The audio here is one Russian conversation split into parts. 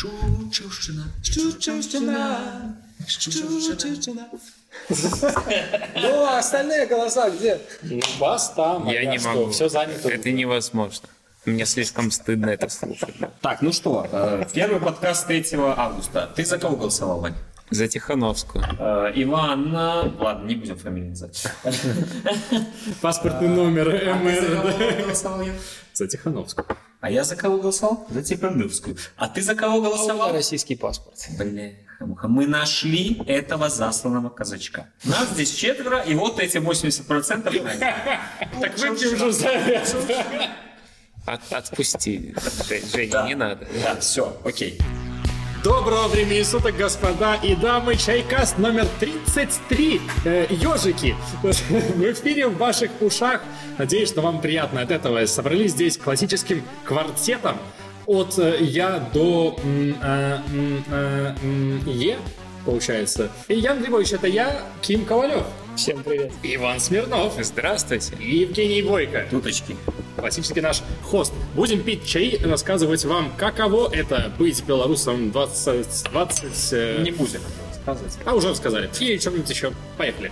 Чучушина, чучушина, чучушина. Ну, а остальные голоса где? Бас там, Я не могу. Все занято. Это невозможно. Мне слишком стыдно это слушать. Так, ну что, э, первый подкаст 3 августа. Ты за кого голосовал, Вань? За Тихановскую. Э, Иван, ладно, не будем фамилии называть. Паспортный номер А МР. За Тихановскую. А я за кого голосовал? За Тихановскую. А ты за кого голосовал? Российский паспорт. Бляха-муха. Мы нашли этого засланного казачка. Нас здесь четверо, и вот эти 80% Так выпьем уже за это. От- отпусти, Женя, не надо. Да, все, окей. Доброго времени суток, господа и дамы. Чайкаст номер 33. Э, ежики. В эфире в ваших ушах. Надеюсь, что вам приятно от этого. Собрались здесь классическим квартетом. От э, Я до э, э, Е, получается. И Ян Григорьевич, это я, Ким Ковалев. Всем привет. Иван Смирнов. Здравствуйте. И Евгений Бойко. Туточки. Классический наш хост. Будем пить чай, рассказывать вам, каково это быть белорусом 20... 20 э, Не будем рассказывать. а уже рассказали. И что-нибудь еще. Поехали.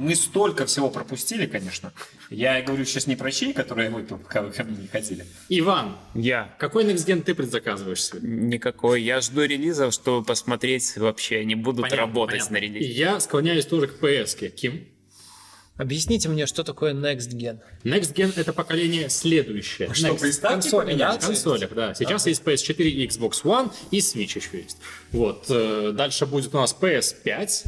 Мы столько всего пропустили, конечно. Я говорю сейчас не про чай, который я выпил, пока вы ко мне не ходили. Иван, Я. какой Next Gen ты предзаказываешь сегодня? Никакой. Я жду релизов, чтобы посмотреть вообще, они будут Понятно, работать понятно. на И релизе. Я склоняюсь тоже к PS. -ке. Ким? Объясните мне, что такое Next Gen? Next Gen это поколение следующее. Что, Next. приставки консоли, В поменялись? консолях, да. Сейчас есть PS4 и Xbox One, и Switch еще есть. Вот. э, Дальше будет у нас PS5,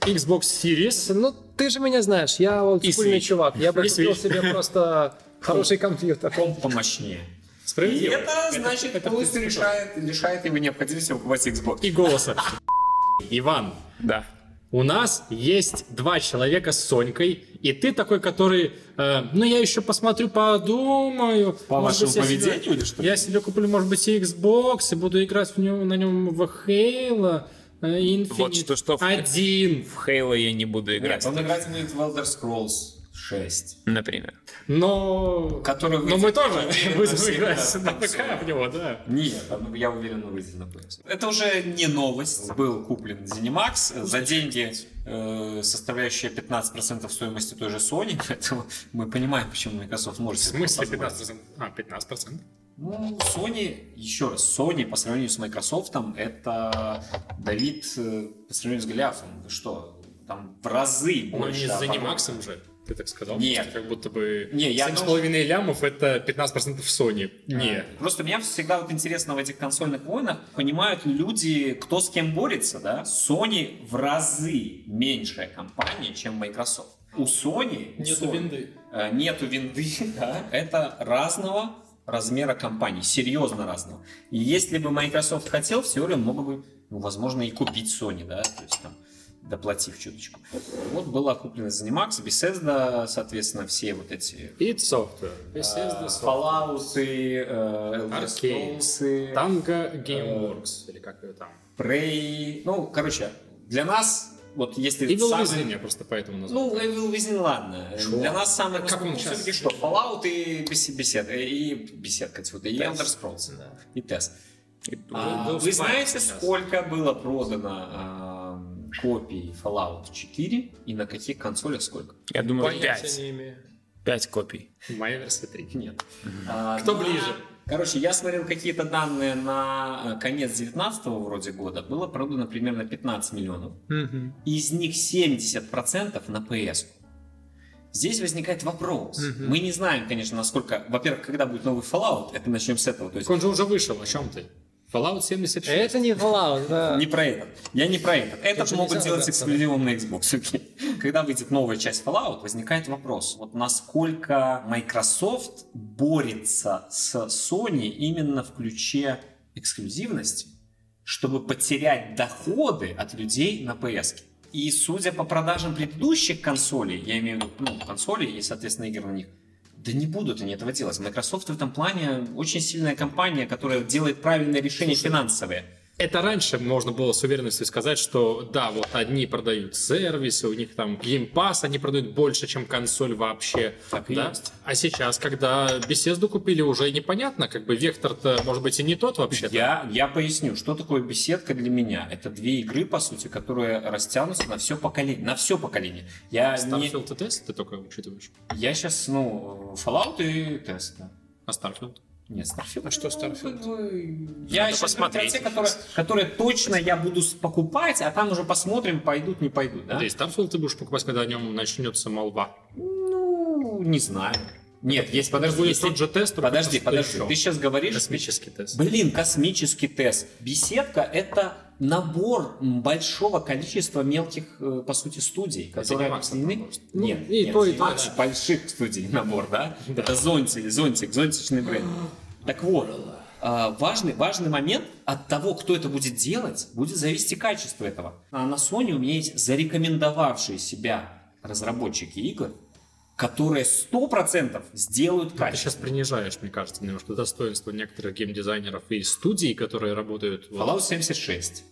Xbox Series, Ну, ты же меня знаешь, я олдскульный чувак. Я бы И купил себе просто хороший компьютер. Комп помощнее. И Справедливо. это, значит, это полностью ты- решает, лишает его необходимости покупать Xbox. и голоса. Иван, Да. у нас есть два человека с Сонькой, и ты такой, который, э, ну я еще посмотрю, подумаю. По Может вашему быть, я себе- поведению или что? Я себе куплю, может быть, и Xbox, и буду играть в нем, на нем в Halo, Infinite Вот что- что один. В Хейла я не буду играть, Нет, он играть будет в Elder Scrolls 6. например. Но... Который Но мы тоже будем играть на. ПК в него, да. Нет, я уверен, он выйдет на PS. Это уже не новость. Был куплен ZeniMax за деньги, э, составляющие 15% стоимости той же Sony, поэтому мы понимаем, почему Microsoft может В смысле позволить. 15%? А, 15%? Ну, Sony, еще раз, Sony по сравнению с Microsoft, это Давид э, по сравнению с Голиафом. Вы что, там в разы Ну, больше. не с занимаксом же. Ты так сказал? Нет. Как будто бы Не, я 7,5 лямов это 15% Sony. Не. Просто меня всегда вот интересно в этих консольных войнах, понимают люди, кто с кем борется, да? Sony в разы меньшая компания, чем Microsoft. У Sony... Нету Sony, винды. э, Нету винды, да. Это разного размера компаний, серьезно разного. И если бы Microsoft хотел, в теории он мог бы, ну, возможно, и купить Sony, да, то есть там доплатив чуточку. Вот была куплена ZeniMax, Bethesda, соответственно, все вот эти Id Software. э, Bethesda Software. Fallout, э, Elder. Scrolls, Tango Gameworks. Или как ее там. Prey. Ну, короче, для нас, вот если... Evil самый- Within я просто поэтому назвал. Ну, Evil Within, ладно. Для нас самое... Как он все-таки сейчас? что? Fallout и бес- беседа, и беседка отсюда, и. Elder Scrolls, и тест. И- А, был вы знаете, сейчас. сколько было продано а, копий Fallout 4 и на каких консолях сколько? Я думаю, Понятия 5. не имею. 5 копий. Моя версия 3. Нет. А, Кто на- ближе? Короче, я смотрел какие-то данные на э, конец 19 вроде года. Было продано примерно 15 миллионов. Из них 70% на PS. Здесь возникает вопрос. Мы не знаем, конечно, насколько... Во-первых, когда будет новый Fallout, это начнем с этого. То есть Он же уже вышел, о чем ты? Fallout 76. Это не Fallout, да. Не про этот. Я не про этот. Этот же могут делать эксклюзивом на Xbox. Когда выйдет новая часть Fallout, возникает вопрос. Вот насколько Microsoft борется с Sony именно в ключе эксклюзивности, чтобы потерять доходы от людей на PS. И судя по продажам предыдущих консолей, я имею в виду ну, консолей и, соответственно, игр на них, да не будут они этого делать. Microsoft в этом плане очень сильная компания, которая делает правильные решения финансовые. Это раньше можно было с уверенностью сказать, что да, вот одни продают сервисы, у них там Game Pass, они продают больше, чем консоль вообще. Так да? есть. А сейчас, когда Bethesda купили, уже непонятно, как бы вектор-то, может быть, и не тот вообще. Я, я поясню, что такое беседка для меня. Это две игры, по сути, которые растянутся на все поколение. На все поколение. Я, не, Starfield и тест ты только учитываешь. я сейчас, ну, Fallout и тест, да. А Starfield? Нет, Starfield. А что Starfield? Я Надо сейчас говорю про посмотреть. те, которые, которые точно я буду покупать, а там уже посмотрим, пойдут, не пойдут, да? Да? Starfield ты будешь покупать, когда о нем начнется молва. Ну, не знаю. Нет, есть, подожди. будет если- тот же тест, Подожди, подожди. еще. Ты сейчас говоришь... Космический тест. Блин, космический тест. Беседка — это набор большого количества мелких, э, по сути, студий, которые объединены. Ну, Нет, и нет, то, и то, да. больших студий набор, да? Это зонтик, зонтик, зонтичный бренд. Так вот, а, важный, важный момент от того, кто это будет делать, будет зависеть и качество этого. А на Sony у меня есть зарекомендовавшие себя разработчики игр, которые 100% сделают Ты качество. сейчас принижаешь, мне кажется, немножко достоинство некоторых геймдизайнеров и студий, которые работают... вот. Fallout 76.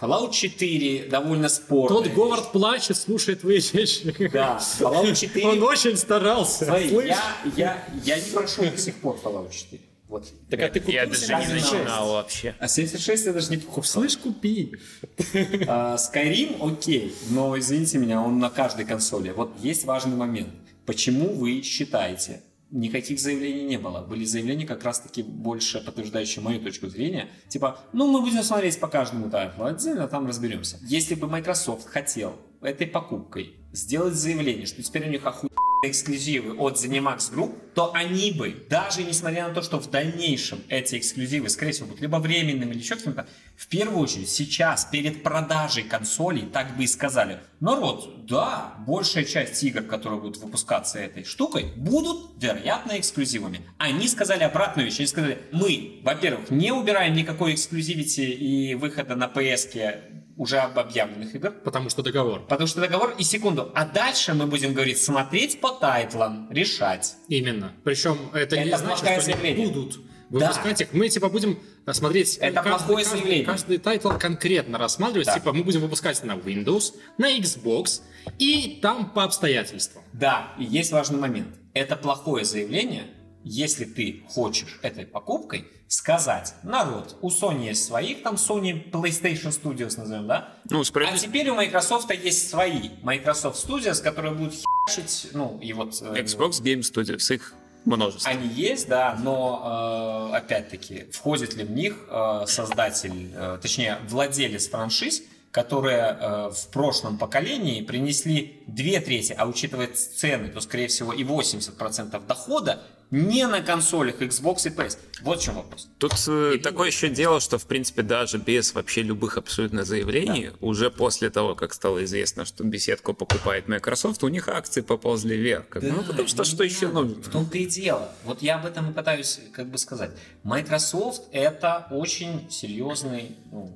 Fallout 4 довольно спорный. Тот Говард плачет, слушает твои речи. Да, Fallout 4. Он очень старался. Смотри, я, я, я не прошел до сих пор Fallout 4. Вот. Так а ты купил Я даже не 76? начинал вообще. А 76 я даже не покупал. Слышь, купи. А, Skyrim окей, но извините меня, он на каждой консоли. Вот есть важный момент. Почему вы считаете, никаких заявлений не было? Были заявления как раз-таки больше подтверждающие мою точку зрения. Типа, ну мы будем смотреть по каждому тайтлу отдельно, там разберемся. Если бы Microsoft хотел этой покупкой сделать заявление, что теперь у них охуенные эксклюзивы от ZeniMax Group, то они бы, даже несмотря на то, что в дальнейшем эти эксклюзивы, скорее всего, будут либо временными, или еще каким-то, в первую очередь сейчас, перед продажей консолей, так бы и сказали, народ, да, большая часть игр, которые будут выпускаться этой штукой, будут, вероятно, эксклюзивами. Они сказали обратную вещь, они сказали, мы, во-первых, не убираем никакой эксклюзивити и выхода на PS уже об объявленных игр, Потому что договор. Потому что договор и секунду. А дальше мы будем говорить, смотреть по тайтлам, решать. Именно. Причем это, не Это значит, плохое что заявление. будут выпускать их. Мы типа будем смотреть Это плохое каждый, заявление. каждый тайтл конкретно рассматривать. Да. Типа мы будем выпускать на Windows, на Xbox и там по обстоятельствам. Да, и есть важный момент. Это плохое заявление, если ты хочешь этой покупкой сказать, народ, у Sony есть своих, там Sony PlayStation Studios назовем, да? Ну, А справедливо. теперь у Microsoft есть свои Microsoft Studios, которые будут херачить, ну, и вот... э, Xbox Game Studios, их множество. Они есть, да, но э, опять-таки, входит ли в них э, создатель, э, точнее, владелец франшиз, которые э, в прошлом поколении принесли две трети, а учитывая цены, то, скорее всего, и 80% дохода не на консолях Xbox и PS. Вот в чем вопрос. Тут э, такое еще дело, что, в принципе, даже без вообще любых абсолютно заявлений, уже после того, как стало известно, что беседку покупает Microsoft, у них акции поползли вверх. Как бы. ну, потому что что еще нужно? В том-то и дело. Вот я об этом и пытаюсь как бы сказать. Microsoft это очень серьезный ну,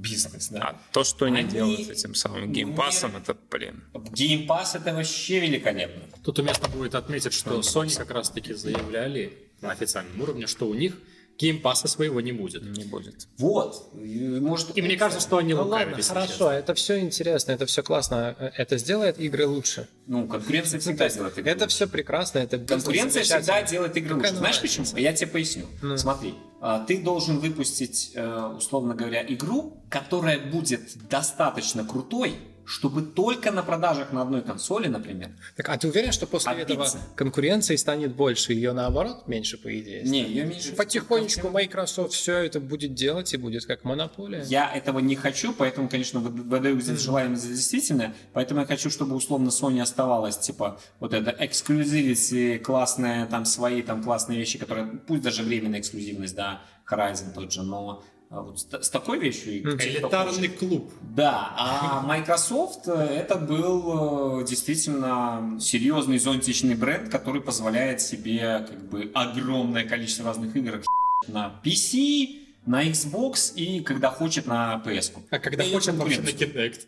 бизнес, да. А то, что они, Они делают с этим самым Game Pass ом, это, блин. Pass это вообще великолепно. Тут уместно будет отметить, что Sony как раз таки заявляли на официальном уровне, что у них Game Pass а своего не будет. Не будет. Вот. И, Может, И мне кажется, что они Ну лукавят, ладно, хорошо, честно. это все интересно, это все классно. Это сделает игры лучше. Ну, конкуренция всегда делает игры. Это все прекрасно, это Конкуренция всегда делает игры лучше. Знаешь почему? Я тебе поясню. Смотри, а, ты должен выпустить, э, условно говоря, игру, которая будет достаточно крутой, чтобы только на продажах на одной консоли, например. Так, а ты уверен, что после Отбиться. этого конкуренции станет больше, ее наоборот меньше, по идее? Не, ее меньше. Потихонечку Microsoft все это будет делать и будет как монополия. Я этого не хочу, поэтому, конечно, выд- выдаю здесь желаемое за действительное. Поэтому я хочу, чтобы условно Sony оставалась, типа, вот это эксклюзивити, классные там свои там классные вещи, которые, пусть даже временная эксклюзивность, да, Horizon тот же, но вот с, с такой вещью... Элитарный клуб. Да, а Microsoft э, это был э, действительно серьезный зонтичный бренд, который позволяет себе как бы огромное количество разных игр на PC, на Xbox и когда хочет на PS. А когда И хочет вообще на. Kinect.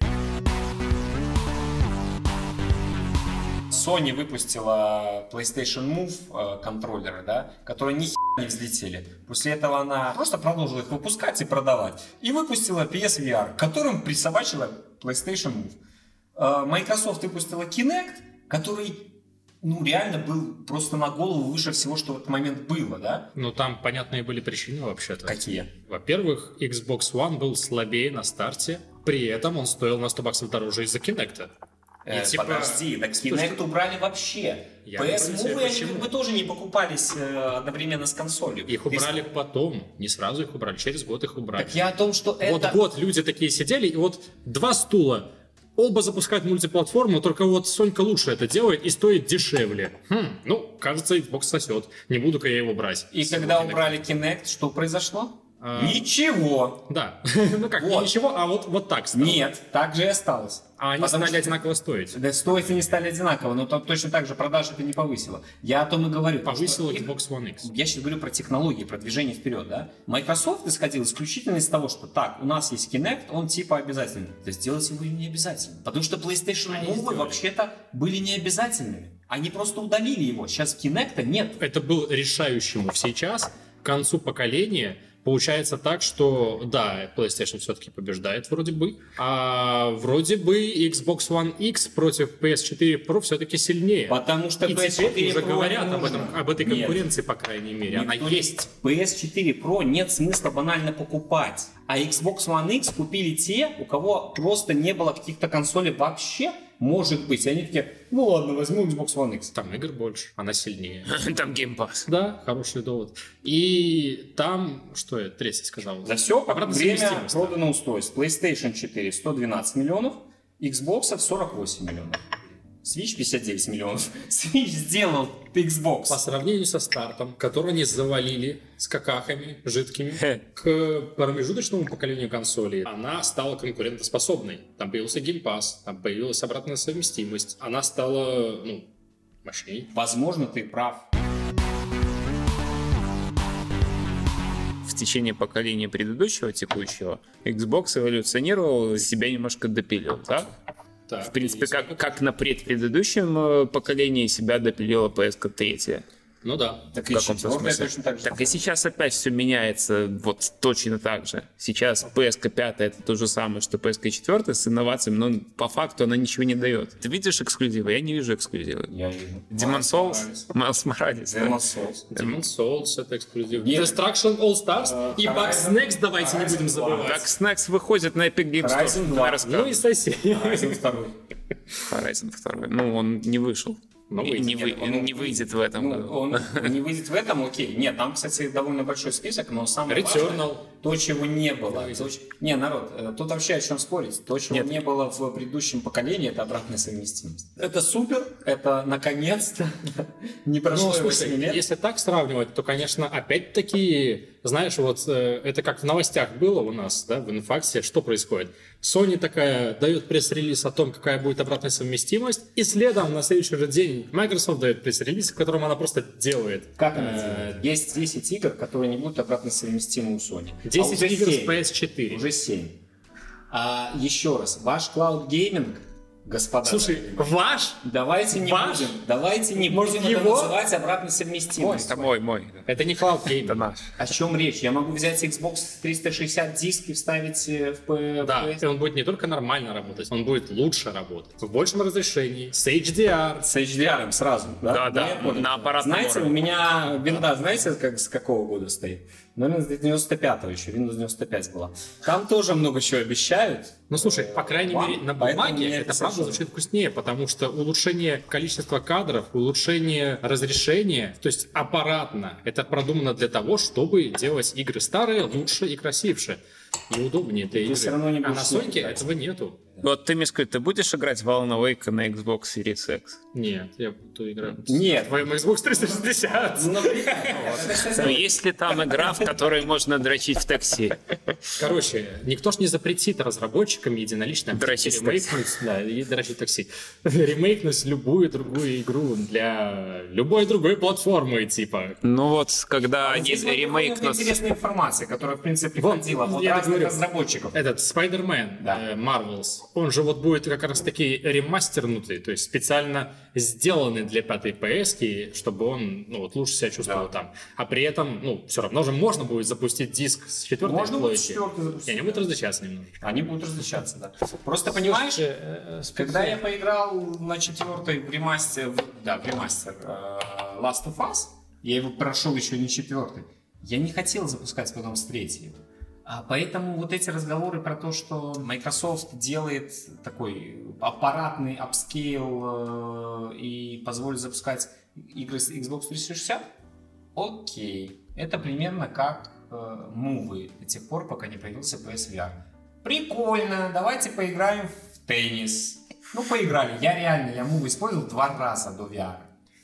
Sony выпустила PlayStation Move э, контроллеры, да, которые ни не взлетели. После этого она просто продолжила их выпускать и продавать. И выпустила PSVR, которым присобачила PlayStation Move. Э, Microsoft выпустила Kinect, который ну, реально был просто на голову выше всего, что в этот момент было, да? Ну, там понятные были причины вообще-то. Какие? Во-первых, Xbox One был слабее на старте, при этом он стоил на 100 баксов дороже из-за Kinect. Э, типа- Подожди, так Kinect убрали вообще. Я PS Move, они как бы тоже не покупались э, одновременно с консолью. Их убрали потом, не сразу их убрали, через год их убрали. Так я о том, что Вот это... год люди такие сидели, и вот два стула, оба запускают мультиплатформу, только вот Сонька лучше это делает и стоит дешевле. Хм, ну, кажется, Xbox сосет. Не буду-ка я его брать. И когда убрали Kinect, что произошло? А. Ничего. Да. ну как, Вот. ничего, а вот, вот так стало. Нет, так же и осталось. А они Потому стали что- одинаково стоить. Да стоит и не стали одинаково, но то- точно так же продажи это не повысило. Я о том и говорю. потому Повысила что Xbox One X. Я сейчас говорю про технологии, про движение вперед, да? Microsoft исходил исключительно из того, что так, у нас есть Kinect, он типа обязательный. То есть сделать его не обязательно. Потому что PlayStation Они Move сделали. вообще-то были не обязательными. Они просто удалили его. Сейчас Kinect нет. Это был решающим сейчас, к концу поколения, Получается так, что да, PlayStation все-таки побеждает вроде бы, а вроде бы Xbox One X против PS4 Pro все-таки сильнее. Потому что И PS4 теперь уже Pro говорят не об, нужно. этом, об этой Нет. конкуренции, по крайней мере. Она Никто- есть. PS4 Pro нет смысла банально покупать. А Xbox One X купили те, у кого просто не было каких-то консолей вообще, может быть. И они такие, ну ладно, возьму Xbox One X. Там игр больше, она сильнее. Там геймпас. Да, хороший довод. И там, что я третий сказал? За все время продано устройств. PlayStation 4 112 миллионов, Xbox 48 миллионов. Switch 59 миллионов. Switch сделал Xbox. По сравнению со стартом, который они завалили с какахами жидкими, к промежуточному поколению консолей, она стала конкурентоспособной. Там появился геймпас, там появилась обратная совместимость. Она стала, ну, мощней. Возможно, ты прав. В течение поколения предыдущего, текущего, Xbox эволюционировал, себя немножко допилил, так? Так, В принципе, как, как на предпредыдущем э, поколении себя допилила PS 3. Ну да. Так В и каком-то четвертая смысле. точно так же. Так и сейчас опять все меняется вот точно так же. Сейчас PS 5 это то же самое, что PS 4 с инновациями, но по факту она ничего не дает. Ты видишь эксклюзивы? Я не вижу эксклюзивы. Я вижу. Demon Souls? Miles Morales. Demon Souls. Demon Souls это эксклюзив. Нет. Destruction All Stars и Horizon- Bugsnax давайте не будем забывать. Так Snacks выходит на Epic Games Horizon Store. 2. Давай рассказывай. Ну и соседи. Horizon 2. Horizon 2. Ну, он не вышел. И выйдет. не, вы- Нет, он- не выйдет в этом Ну, году. он не выйдет в этом, окей. Нет, там, кстати, довольно большой список, но самое важное, Returnal. то, чего не было. Выйдет. То, Не, народ, э, тут вообще о чем спорить. То, чего Нет. не было в предыдущем поколении, это обратная совместимость. Это супер, это наконец-то не прошло Ну, слушай, 8 лет. если так сравнивать, то, конечно, опять-таки, знаешь, вот э, это как в новостях было у нас, да, в инфаксе, что происходит? Sony такая дает пресс-релиз о том, какая будет обратная совместимость, и следом на следующий же день Microsoft дает пресс-релиз, в котором она просто делает. Как она Э, делает? Есть 10 игр, которые не будут обратно совместимы у Sony. 10 А игр с 7. PS4. Уже 7. А еще раз, ваш cloud gaming, господа, Слушай, ваш? давайте не ваш? будем, давайте не Может, будем это его? называть обратной совместимостью. Это мой, мой. Это не Cloud Game. Это наш. О чем речь? Я могу взять Xbox 360 диск и вставить э, в P- Да, PS. и он будет не только нормально работать, он будет лучше работать. В большем разрешении, с HDR. С HDR сразу, да? Да, да, я понял. на аппаратном Знаете, у меня винда, знаете, как с какого года стоит? Наверное, с 95-го еще, Windows 95 была. Там тоже много чего обещают. Ну слушай, по крайней Вам? мере, на бумаге это это правда совершенно- звучит вкуснее, потому что улучшение количества кадров, улучшение разрешения, то есть аппаратно, это продумано для того, чтобы делать игры старые лучше и красивше. И удобнее для игры. а на Соньке этого нету. Вот ты, Мишка, ты будешь играть в Alan Wake на Xbox Series X? Нет, я буду играть Нет. в твоем Xbox 360. Ну, Ну, есть ли там игра, в которой можно дрочить в такси? Короче, никто ж не запретит разработчикам единолично Дрочить ремейкнуть, да, и дрочить такси. Ремейкнуть любую другую игру для любой другой платформы, типа. Ну вот, когда они Здесь вот ремейк довольно нас... интересная информация, которая, в принципе, приходила. Раз разных говорю, разработчиков. Этот Spider-Man Да. э, Marvels, он же вот будет как раз таки ремастернутый, то есть специально сделанный для пятой PS, чтобы он ну, вот лучше себя чувствовал Да. там. А при этом, ну, все равно же можно будет запустить диск с четвертой Можно будет четвертый запустить. И они будут различаться немного. Они будут различаться, да. Просто понимаешь, э, э, когда я поиграл на четвертой в ремастер, да, в ремастер э, Last of Us, я его прошел еще не четвертый, я не хотел запускать потом с третьей. А поэтому вот эти разговоры про то, что Microsoft делает такой аппаратный upscale э, и позволит запускать игры с Xbox 360, окей. Это примерно как э, Move ы до тех пор, пока не появился PSVR. Прикольно, давайте поиграем в теннис. Ну, поиграли. Я реально, я мувы использовал два раза до VR.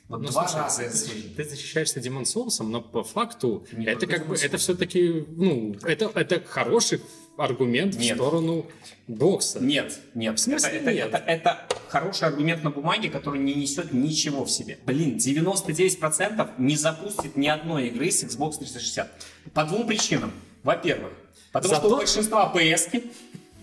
Вот Ну, два слушай, раза я ты, слышал. ты защищаешься Demon Souls, но по факту Не это только как бы это все-таки ну это это хороший аргумент Нет. в сторону бокса. Нет, нет. В смысле это, это- нет? Это, это хороший аргумент на бумаге, который не несет ничего в себе. Блин, 99% не запустит ни одной игры с Xbox 360. По двум причинам. Во-первых, потому что Зато- у большинства PS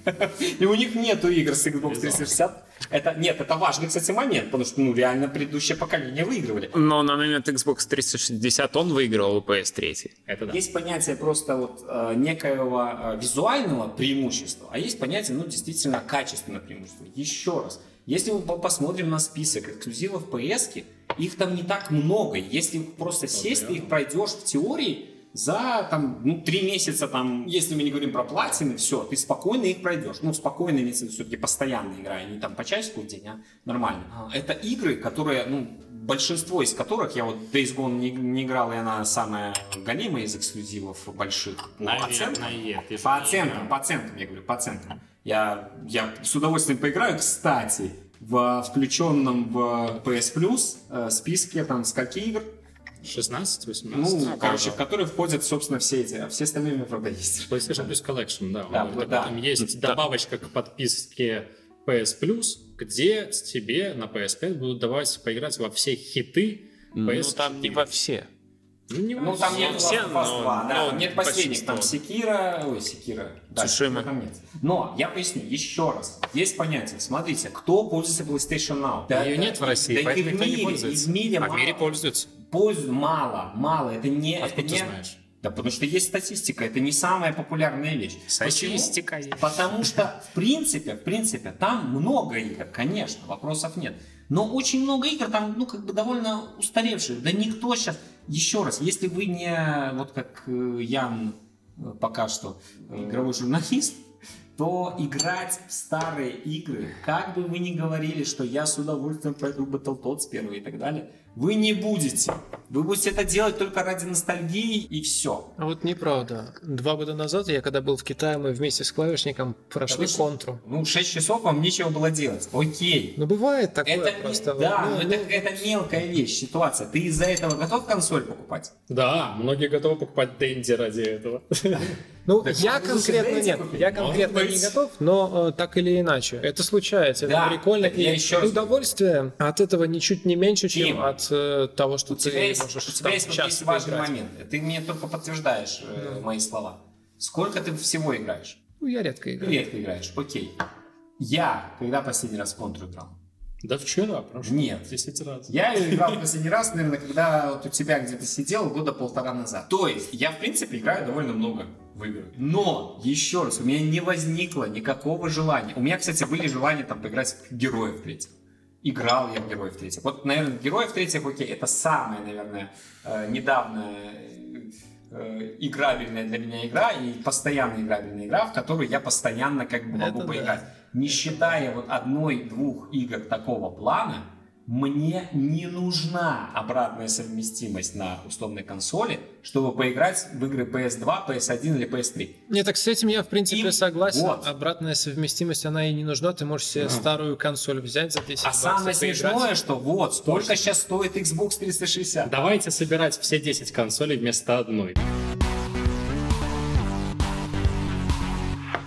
и у них нету игр с Xbox 360. Это, нет, это важный, кстати, момент, потому что, ну, реально предыдущее поколение выигрывали. Но на момент Xbox 360 он выиграл у PS3. Это да. Есть понятие просто вот э, некоего э, визуального преимущества, а есть понятие, ну, действительно, качественного преимущества. Еще раз, если мы по- посмотрим на список эксклюзивов PS, их там не так много. Если просто сесть, ты их пройдешь в теории за там, ну, три месяца, там, если мы не говорим про платины, все, ты спокойно их пройдешь. Ну, спокойно, имеется в виду, все-таки постоянная игра, а не там по часику в день, а нормально. Это игры, которые, ну, большинство из которых, я вот Days Gone не, не играл, и она самая голимая из эксклюзивов больших. по Наверное, оценкам. же По оценкам, по оценкам, я говорю, по оценкам. Я, я с удовольствием поиграю, кстати, в включенном в PS Plus э, списке там скольки игр, 16, 18. ну, короче, в которые входят, собственно, все эти, а все остальные у меня, правда, есть. PlayStation Plus Collection, да. Да, вот, да. Там есть Да. добавочка к подписке PS Plus, где тебе на PS5 будут давать поиграть во все хиты Ну, PS4. там не во все. Ну, не Ну, во там все. нет все, но- 2, да, но нет последних, там. Секира, ой, Секира, да, там нет. Но, я поясню, еще раз, есть понятие, смотрите, кто пользуется PlayStation Now? Её нет в России, да и поэтому в никто не мире, пользуется. и в мире А в мало. мире пользуются. Пользу мало, мало, это не... это Откуда ты не- знаешь? Да потому что есть статистика, это не самая популярная вещь. Статистика Почему? есть. Потому что, в принципе, в принципе, там много игр, конечно, вопросов нет. Но очень много игр там, ну, как бы довольно устаревших. Да никто сейчас... Еще раз, если вы не, вот как э, Ян э, пока что, э, игровой журналист, то играть в старые игры, как бы вы ни говорили, что я с удовольствием пройду Battletoads первый и так далее, вы не будете. Вы будете это делать только ради ностальгии и все. А вот неправда. Два года назад, я когда был в Китае, мы вместе с клавишником прошли что? контру. Ну, 6 часов вам нечего было делать. Окей. Ну, бывает такое Это, не- просто. да, ну, но ну, это, это мелкая вещь, ситуация. Ты из-за этого готов консоль покупать? Да, многие готовы покупать Дэнди ради этого. ну, Так я конкретно нет. купить? Я конкретно не готов, но э, так или иначе. Это случается, Да, это прикольно. И еще раз- удовольствие от этого ничуть не меньше, чем Тим, от э, того, что У ты тебя есть, можешь у тебя есть, есть важный поиграть. момент. Ты мне только подтверждаешь э, мои слова. Сколько ты всего играешь? Ну, я редко Ты играю. редко играешь, окей. Я, когда последний раз в контру играл? Да вчера, прошло. Нет. 10 раз. Я играл последний раз, наверное, когда вот у тебя где-то сидел года полтора назад. То есть, я, в принципе, играю довольно много в игры. Но, еще раз, у меня не возникло никакого желания. У меня, кстати, были желания там поиграть в героев третьих. Играл я в героев третьих. Вот, наверное, героев третьих, окей, это самая, наверное, э, недавняя э, играбельная для меня игра и постоянно играбельная игра, в которую я постоянно как бы могу Это да. поиграть. Не считая вот одной-двух игр такого плана, мне не нужна обратная совместимость на условной консоли, чтобы поиграть в игры PS2, PS1 или PS3. Нет, так с этим я, в принципе, И согласен. вот. Обратная совместимость, она и не нужна. Ты можешь себе старую консоль взять за 10 А самое смешное, что вот, сколько сейчас стоит Xbox 360. Давайте собирать все 10 консолей вместо одной.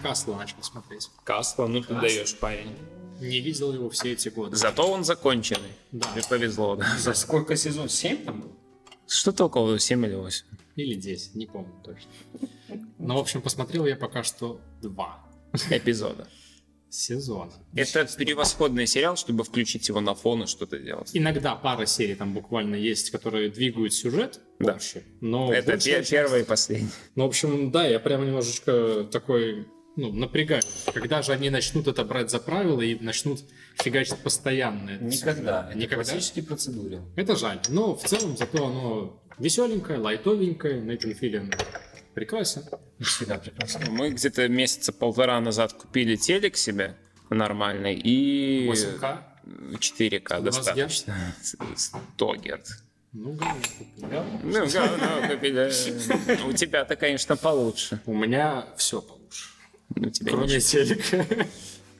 Касла начал смотреть. Касла, ну ты даешь, парень. Не видел его все эти годы. Зато он законченный. Да. Тебе повезло, да. За сколько сезон? 7 там был? Что-то около 7 или 8. Или 10, не помню точно. Но, в общем, посмотрел я пока что два Эпизода. сезона. Это превосходный сериал, чтобы включить его на фон и что-то делать. Иногда пара серий там буквально есть, которые двигают сюжет Да. общий, но Это большая пе- часть- первый и последний. Ну, в общем, да, я прям немножечко такой, ну, напрягаюсь. Когда же они начнут это брать за правило и начнут фигачить постоянно? этот Никогда. Это Никогда? классический процедуре. Это жаль. Но в целом зато оно веселенькое, лайтовенькое. Нейтан Филлин прекрасен. Всегда прекрасно. Мы где-то месяца полтора назад купили телек себе нормальный и 8К. 4К У вас достаточно. 100 Гц. Ну, говно купили. Ну, говно купили. У тебя-то, конечно, получше. У меня все получше. У тебя Кроме ничего. телека.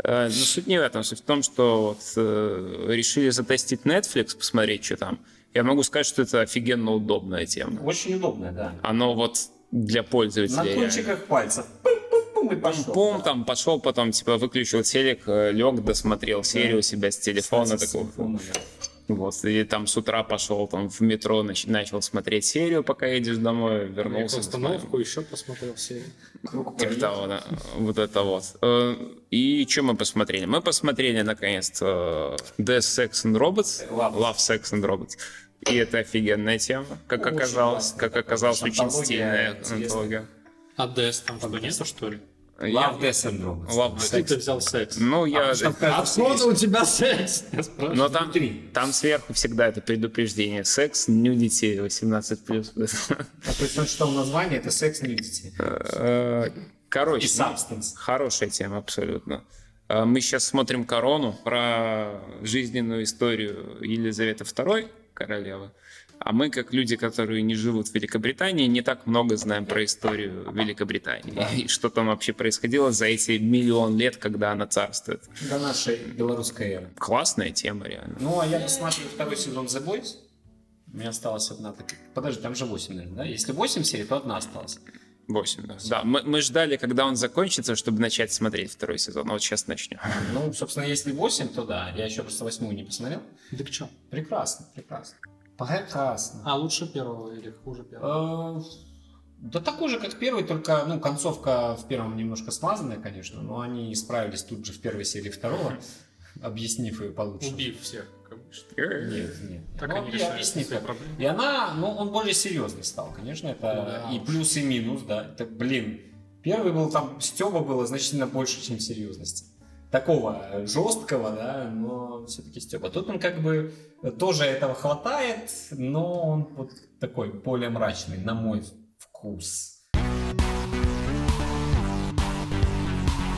Э, Ну, суть не в этом. Суть в том, что вот, э, решили затестить Netflix, посмотреть, что там. Я могу сказать, что это офигенно удобная тема. Очень удобно, да. Оно вот для На пользователя. реально. кончиках пальцев. Пум-пум-пум и пошел. Пум, да. там пошел, потом типа выключил телек, лег, досмотрел серию у себя с телефона. С такого. телефона, да. Вот, и там с утра пошел там в метро, нач- начал смотреть серию, пока едешь домой, вернулся. Остановку еще посмотрел серию. Типа того, да. Вот это вот. Э, И что мы посмотрели? Мы посмотрели, наконец-то, Death, Sex and Robots. Love. Love, Sex and Robots. И это офигенная тема, как Очень оказалось. классно, Как оказалось, очень стильная антология. А Дэс там что, нету, что ли? Love, Death and Robots. Love, Где ты взял секс? Ну, я... Откуда у тебя секс? Я спрашиваю. Но там, там сверху всегда это предупреждение. Секс, нюдити, 18+. А то есть он читал название, это секс нюдити. Э, Короче, И substance. хорошая тема абсолютно. Э, Мы сейчас смотрим «Корону» про жизненную историю Елизаветы II, королевы. А мы, как люди, которые не живут в Великобритании, не так много знаем про историю Великобритании. И что там вообще происходило за эти миллион лет, когда она царствует. До нашей белорусской эры. Классная тема, реально. Ну, а я досматриваю второй сезон The Boys. У меня осталась одна такая. Подожди, там же 8, наверное, да? Если 8 серий, то одна осталась. 8, да. Да, мы, мы ждали, когда он закончится, чтобы начать смотреть второй сезон. А вот сейчас начнем. Ну, собственно, если 8, то да. Я еще просто восьмую не посмотрел. Так что? Прекрасно, прекрасно. Прекрасно. А лучше первого или хуже первого? Э, Да такой же, как первый, только, ну, концовка в первом немножко смазанная, конечно, но они справились тут же в первой серии второго, объяснив ее получше. Убив всех. конечно. Нет, нет. Так Ну, они и. И она, ну, он более серьезный стал, конечно, это Да и плюс, и минус, да. Это, блин, первый был там, Стеба было значительно больше, чем серьезности. Такого жесткого, да, но все-таки Стеба. Тут он как бы тоже этого хватает, но он вот такой более мрачный, на мой вкус.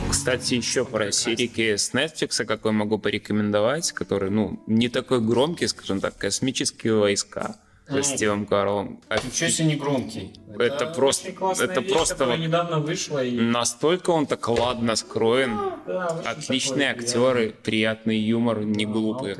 Кстати, еще про серики с Netflix, какой могу порекомендовать, который, ну, не такой громкий, скажем так, «Космические войска» Ну, Стивом Карлом. Ничего себе не громкий. Это просто- очень классная это вещь, просто вот- недавно вышла. И... Настолько он так ладно скроен. Да, очень Отличные такой актеры, приятный юмор, не Да, глупый.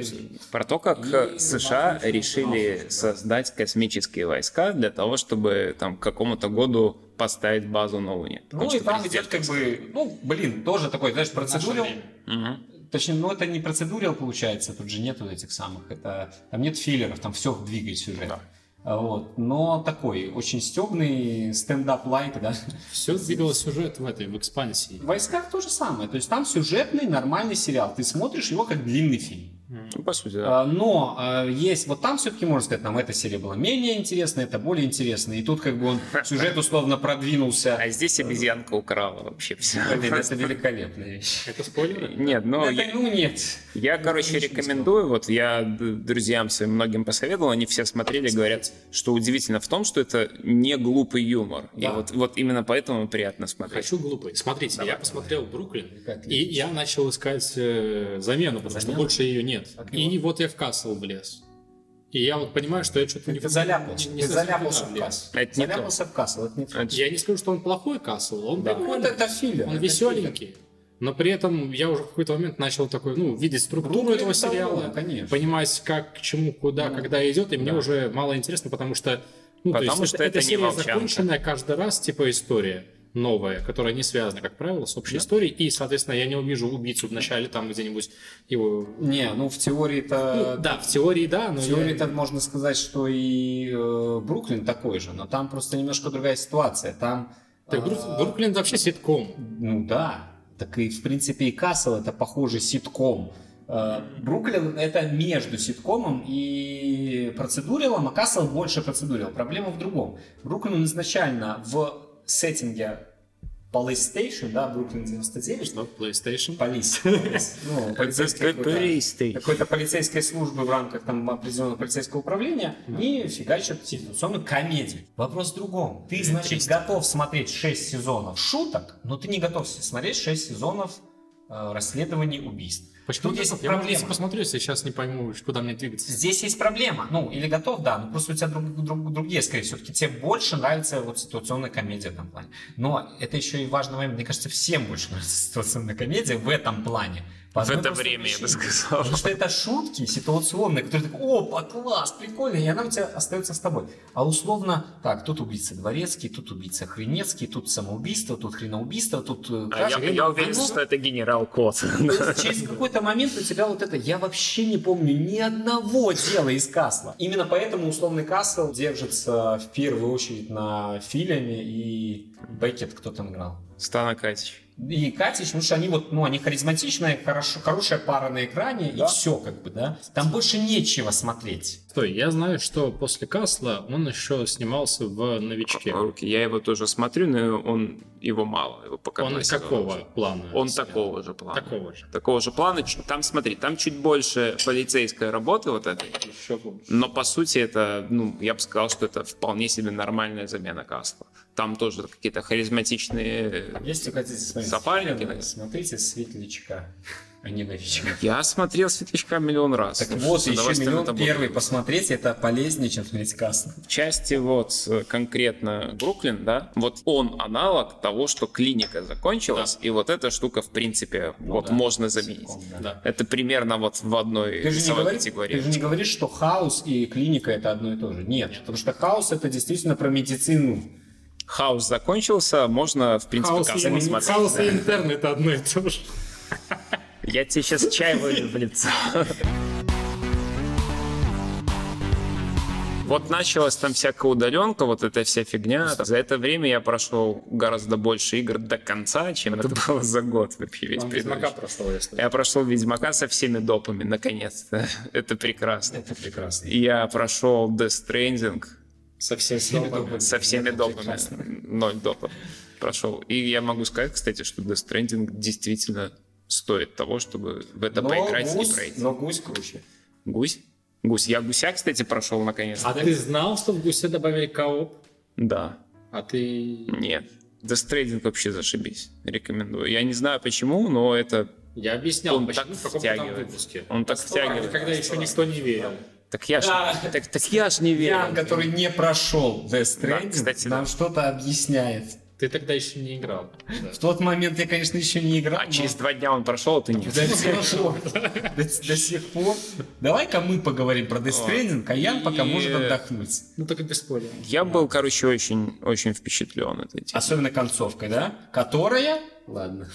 Про то, как И э, США что решили создать космические войска для того, чтобы там к какому-то году поставить базу на Луне. Ну и там идет как бы, ну, блин, тоже такой, знаешь, процедурил. Мгм. Точнее, ну это не процедурил, получается, тут же нету этих самых, это, там нет филлеров, там все двигает сюжет. Да. А Вот. Но такой, очень стебный стендап-лайк, да. Все двигало сюжет в этой, в экспансии. В войсках то же самое. То есть там сюжетный, нормальный сериал. Ты смотришь его как длинный фильм. Ну, по сути, да. А, Но а, есть, вот там все-таки можно сказать, нам эта серия была менее интересная, это более интересная. И тут как бы он сюжет условно продвинулся. А здесь обезьянка украла вообще все. Это великолепная вещь. Это спойлеры? Нет, ну, Это, я, ну нет. я, короче, рекомендую, вот я друзьям своим многим посоветовал, они все смотрели, говорят, что удивительно в том, что это не глупый юмор. И Да. вот, вот именно поэтому приятно смотреть. Хочу глупый. Смотрите, Давай, я посмотрел Бруклин, и я начал искать э, замену, потому что больше ее нет. Как И вот я в Касл влез. И я вот понимаю, что я что-то не Ты заляпался. не- Ты заляпался в влез. касс. Это не то. Заляпался в кассу, это не то. Это- Я не скажу, что он плохой Касл, он Ну, прикольный. это, это филлер. Он это веселенький. Но при этом я уже в какой-то момент начал такой, ну, видеть структуру Бруклин этого того, сериала, конечно. понимать, как, к чему, куда, когда идет, и мне Да. уже мало интересно, потому что, ну, то Потому есть что это эта не серия волчанка. законченная каждый раз, типа, история. Новое, которое не связано, как правило, с общей историей, и, соответственно, я не увижу убийцу в начале там где-нибудь его... Не, ну в теории-то... Ну, да, в теории, да, но В я- теории-то можно сказать, что и э, Бруклин такой же, но там просто немножко другая ситуация. Там... Так, Брук- Бруклин вообще ситком. Ну да, так и в принципе и Касл это похожий ситком. Э, Бруклин это между ситкомом и процедурилом, а Касл больше процедурил. Проблема в другом. Бруклин изначально в сеттинге Police Station, да, Бруклин 99, Что? PlayStation? Полис. Ну, полицейская какой-то- какой-то полицейской службы в рамках там определенного полицейского управления и фигачат ситуационную комедию. Вопрос в другом. Ты, значит, готов смотреть 6 сезонов шуток, но ты не готов смотреть 6 сезонов э, расследований убийств. Почему Тут есть я, проблема. если посмотрю, если сейчас не пойму, куда мне двигаться. Здесь есть проблема. Ну, или готов, да, но просто у тебя друг- друг- другие, скорее всего. Все-таки тебе больше нравится вот ситуационная комедия в этом плане. Но это еще и важный момент. Мне кажется, всем больше нравится ситуационная комедия в этом плане. По В это время, я бы причине. сказал. Потому что это шутки ситуационные, которые такой, опа, класс, прикольно, и она у тебя остается с тобой. А условно, так, тут убийца Дворецкий, тут убийца Хренецкий, тут самоубийство, тут хреноубийство, тут э, А я, кража. я уверен, что это генерал Кот. то есть через какой-то момент у тебя вот это, я вообще не помню ни одного дела из Касла. Именно поэтому условный Касл держится в первую очередь на Филяме и Беккет, кто там играл. Стана Катич. И Катич, потому что они вот, ну, они харизматичные, хорошо, хорошая пара на экране, и все, как бы, да. Там больше нечего смотреть. Стой, я знаю, что после Касла он еще снимался в «Новичке». Руки. Я его тоже смотрю, но он его мало. Его пока Он какого плана? Он сериал? такого же плана. Такого же. Такого же плана. Там, смотри, там чуть больше полицейской работы вот этой. Еще лучше. Но по сути это, ну, я бы сказал, что это вполне себе нормальная замена Касла. Там тоже какие-то харизматичные... Если хотите смотреть Сапарники, фильмы, да. смотрите Светлячка, а не Новичка. Я смотрел «Светлячка» миллион раз. Так С вот, еще миллион первый посмотреть, это полезнее, чем смотреть Касл. В части вот э, конкретно Бруклин, да, вот он аналог того, что клиника закончилась, и вот эта штука, в принципе, вот да. можно заменить. Да. Это примерно вот в одной Ты же, не говоришь, категории. ты же не говоришь, что хаос и клиника это одно и то же. Нет, потому что хаос это действительно про медицину. Хаус закончился, можно, в принципе, Хаос, Касл и, смотреть. хаос и интерн это одно и то же. Я тебе сейчас чай вылью в лицо. Вот началась там всякая удаленка, вот эта вся фигня. За это время я прошел гораздо больше игр до конца, чем это было за год вообще весь Ведьмака прошел, если. Я прошел Ведьмака со всеми допами, наконец-то. Это прекрасно. Это прекрасно. Я прошел Death Stranding Со всеми Всеми допами. допами. со всеми допами. Ноль допов прошел. И я могу сказать, кстати, что Death Stranding действительно стоит того, чтобы в это Но поиграть гусь, и пройти. но гусь круче. Гусь? Гусь. Я гуся, кстати, прошел наконец. А ты знал, что в Гусе добавили кооп? Да. А ты... Нет. Death Stranding вообще зашибись. Рекомендую. Я не знаю почему, но это... Я объяснял, Он почему, так в каком-то там втягивает. выпуске. Он так втягивает. Когда еще никто не верил. Так я ж, Да. так, так я ж не верю. Ян, который не прошел Death Да, Stranding, кстати, нам да. что-то объясняет. Ты тогда еще не играл. В тот момент я, конечно, еще не играл. А но через два дня он прошел, а ты нет. До сих пор. До, до сих пор. Давай-ка мы поговорим про Death Stranding, а Ян пока может отдохнуть. Ну только без спойлеров. Я был, короче, очень, очень впечатлен этой темой. Особенно концовкой, да? Которая... Ладно.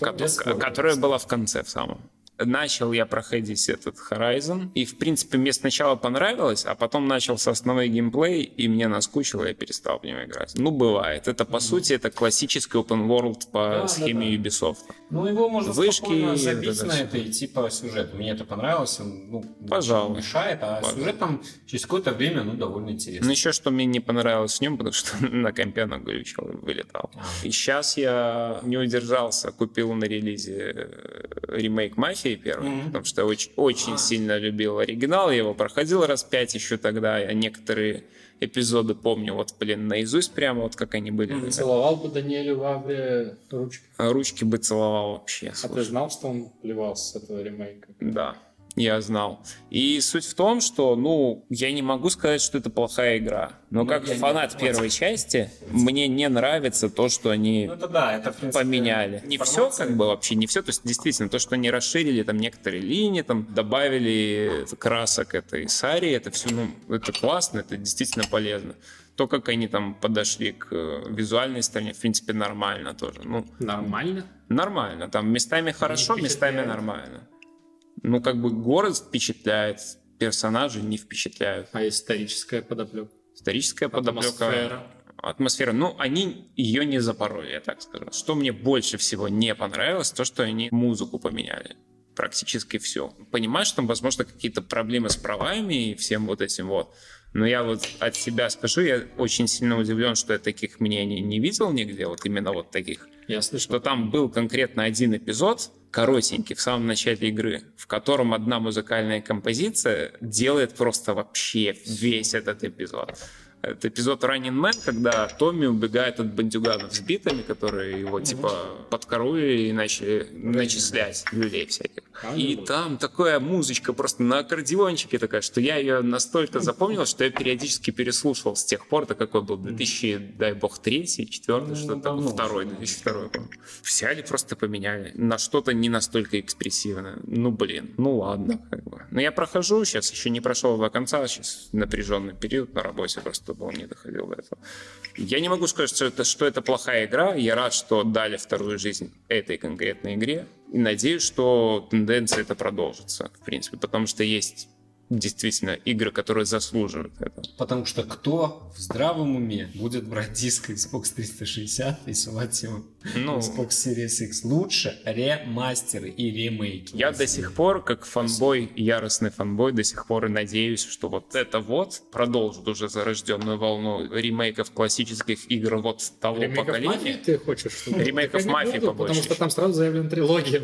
Которая была в конце в самом. Начал я проходить этот Horizon, и, в принципе, мне сначала понравилось, а потом начался основной геймплей, и мне наскучило, я перестал в него играть. Ну, бывает. Это, по сути, это классический open world по Да, да, схеме Ubisoft. Ну, его можно Вышки забить это на это и типа сюжет. Мне это понравилось, он ну, Пожалуй. мешает, а Пожалуй. сюжет там через какое-то время, ну, довольно Но интересный. еще что мне не понравилось в нем, потому что на компе и вылетал. И сейчас я не удержался, купил на релизе э, ремейк Мафии первый, Мгм. потому что очень, очень сильно любил оригинал, я его проходил раз пять еще тогда, я некоторые эпизоды помню, вот, блин, наизусть прямо, вот как они были. Целовал бы Даниэлю Вавре ручку. А Ручки бы целовал вообще. А ты слушай. знал, что он плевался с этого ремейка? Да, я знал. И суть в том, что, ну, я не могу сказать, что это плохая игра. Но Ну, как не фанат понимаю. первой части, мне не нравится то, что они Ну, это да, это, принципе, поменяли. Не все, как бы вообще не все. То есть, действительно, то, что они расширили там некоторые линии, там добавили красок этой Сари, это все, ну, это классно, это действительно полезно. То, как они там подошли к э, визуальной стороне, в принципе, нормально тоже. Ну, Нормально. нормально. Там местами хорошо, местами нормально. Ну, как бы город впечатляет, персонажи не впечатляют. А историческая подоплека? Историческая подоплека. Атмосфера. Атмосфера. Ну, они ее не запороли, я так скажу. Что мне больше всего не понравилось, то, что они музыку поменяли. Практически все. Понимаешь, там, возможно, какие-то проблемы с правами и всем вот этим вот. Но я вот от себя скажу, я очень сильно удивлен, что я таких мнений не видел нигде, вот именно вот таких. Я слышал. Что там был конкретно один эпизод, коротенький, в самом начале игры, в котором одна музыкальная композиция делает просто вообще весь этот эпизод. Это эпизод Running Man, когда Томми убегает от бандюганов с битами, которые его типа подкорули и начали начислять людей всяких. И там такая музычка просто на аккордеончике такая, что я ее настолько запомнил, что я периодически переслушивал с тех пор, это какой был 2000, дай бог, третий, четвертый, что-то там, второй, 2002, по-моему. Взяли, просто поменяли на что-то не настолько экспрессивное. Ну, блин, ну ладно. Как бы. Но я прохожу, сейчас еще не прошел до конца, сейчас напряженный период на работе, просто был не доходил до этого. Я не могу сказать, что это, что это плохая игра. Я рад, что дали вторую жизнь этой конкретной игре. И надеюсь, что тенденция это продолжится, в принципе, потому что есть действительно игры, которые заслуживают этого. Потому что кто в здравом уме будет брать диск Xbox 360 и сувать его Ну, Xbox Series X? Лучше ремастеры и ремейки. Я до сих пор, как фанбой, яростный фанбой, до сих пор и надеюсь, что вот это вот продолжит уже зарожденную волну ремейков классических игр вот того Ремейков поколения. «Мафии» ты хочешь? Чтобы... Ремейков «Мафии» побольше Потому что там сразу заявлена трилогия.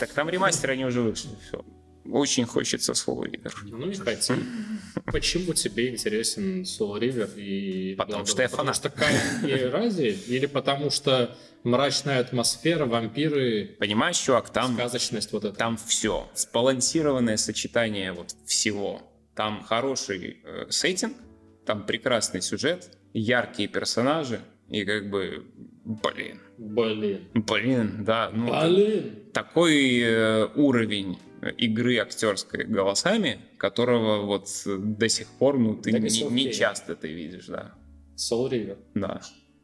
Так там ремастеры, они уже вышли. Все. Очень хочется Soul River. Ну, не хоти. Почему тебе интересен Soul River и... Потому что я Потому фанат. что Кайф и Рази? Или потому что мрачная атмосфера, вампиры, Понимаешь, чувак, там, сказочность вот эта? там все. Сбалансированное сочетание вот всего. Там хороший э, сеттинг, там прекрасный сюжет, яркие персонажи и как бы, блин, Блин. блин, да, ну Блин. такой э, уровень игры актерской голосами, которого вот до сих пор, ну, ты Так не, не часто ты видишь, да. Soul River. Да,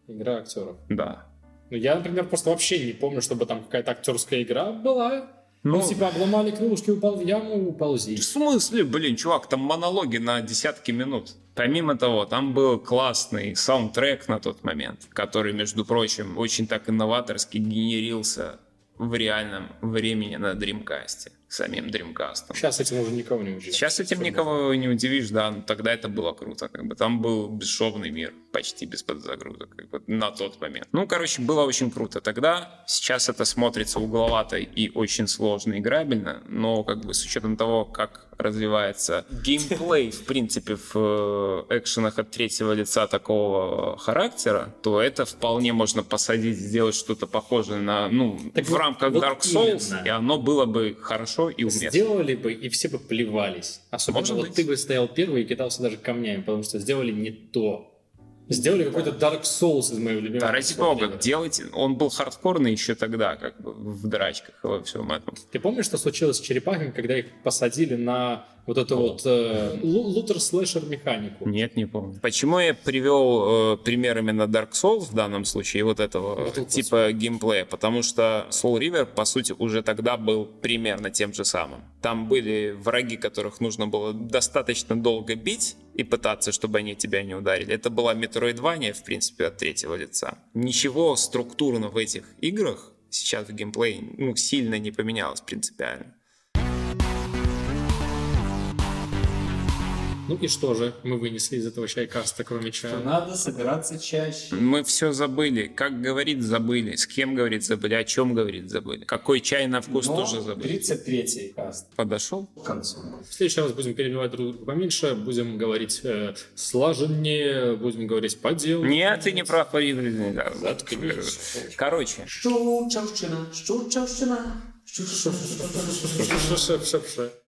Игра актеров. да. Ну, я, например, просто вообще не помню, чтобы там какая-то актерская игра была. Ну, Ну, типа, обломали крылышки, упал в яму, уползи. В смысле, блин, чувак, там монологи на десятки минут. Помимо того, там был классный саундтрек на тот момент, который, между прочим, очень так инноваторски генерился в реальном времени на Dreamcast, самим Dreamcast. Сейчас этим уже никого не удивишь. Сейчас этим никого не удивишь, да, но тогда это было круто, как бы там был бесшовный мир, почти без подзагрузок, как бы на тот момент. Ну, короче, было очень круто тогда, сейчас это смотрится угловато и очень сложно играбельно, но как бы с учетом того, как развивается геймплей, в принципе, в э, экшенах от третьего лица такого характера, то это вполне можно посадить, сделать что-то похожее на, ну, Так в вот- рамках вот Dark Souls, именно. и оно было бы хорошо и уместно. Сделали бы, и все бы плевались. Особенно Может вот быть. ты бы стоял первый и кидался даже камнями, потому что сделали не то. Сделали какой-то Dark Souls из моего любимого. Да, ради бога, делайте. Он был хардкорный еще тогда, как бы в драчках и во всем этом. Ты помнишь, что случилось с черепахами, когда их посадили на вот эту вот э, лу- лутер-слэшер механику? Нет, не помню. Почему я привел э, пример именно Dark Souls в данном случае, и вот этого Вот это типа геймплея? Потому что Soul River, по сути, уже тогда был примерно тем же самым. Там были враги, которых нужно было достаточно долго бить и пытаться, чтобы они тебя не ударили. Это была Metroidvania, в принципе, от третьего лица. Ничего структурно в этих играх сейчас в геймплее ну, сильно не поменялось принципиально. Ну и что же мы вынесли из этого чайкаста, кроме чая? Надо собираться чаще. Мы все забыли. Как говорит, забыли. С кем говорит, забыли. О чем говорит, забыли. Какой чай на вкус Но тоже забыли. 33-й каст Подошел? к концу. В следующий раз будем перебивать друг друга поменьше, будем говорить э, слаженнее, будем говорить по делу. Нет, ты не прав. Заткнись. Короче, щучавщина, щучавщина. Ш-ш-ш-ш-ш.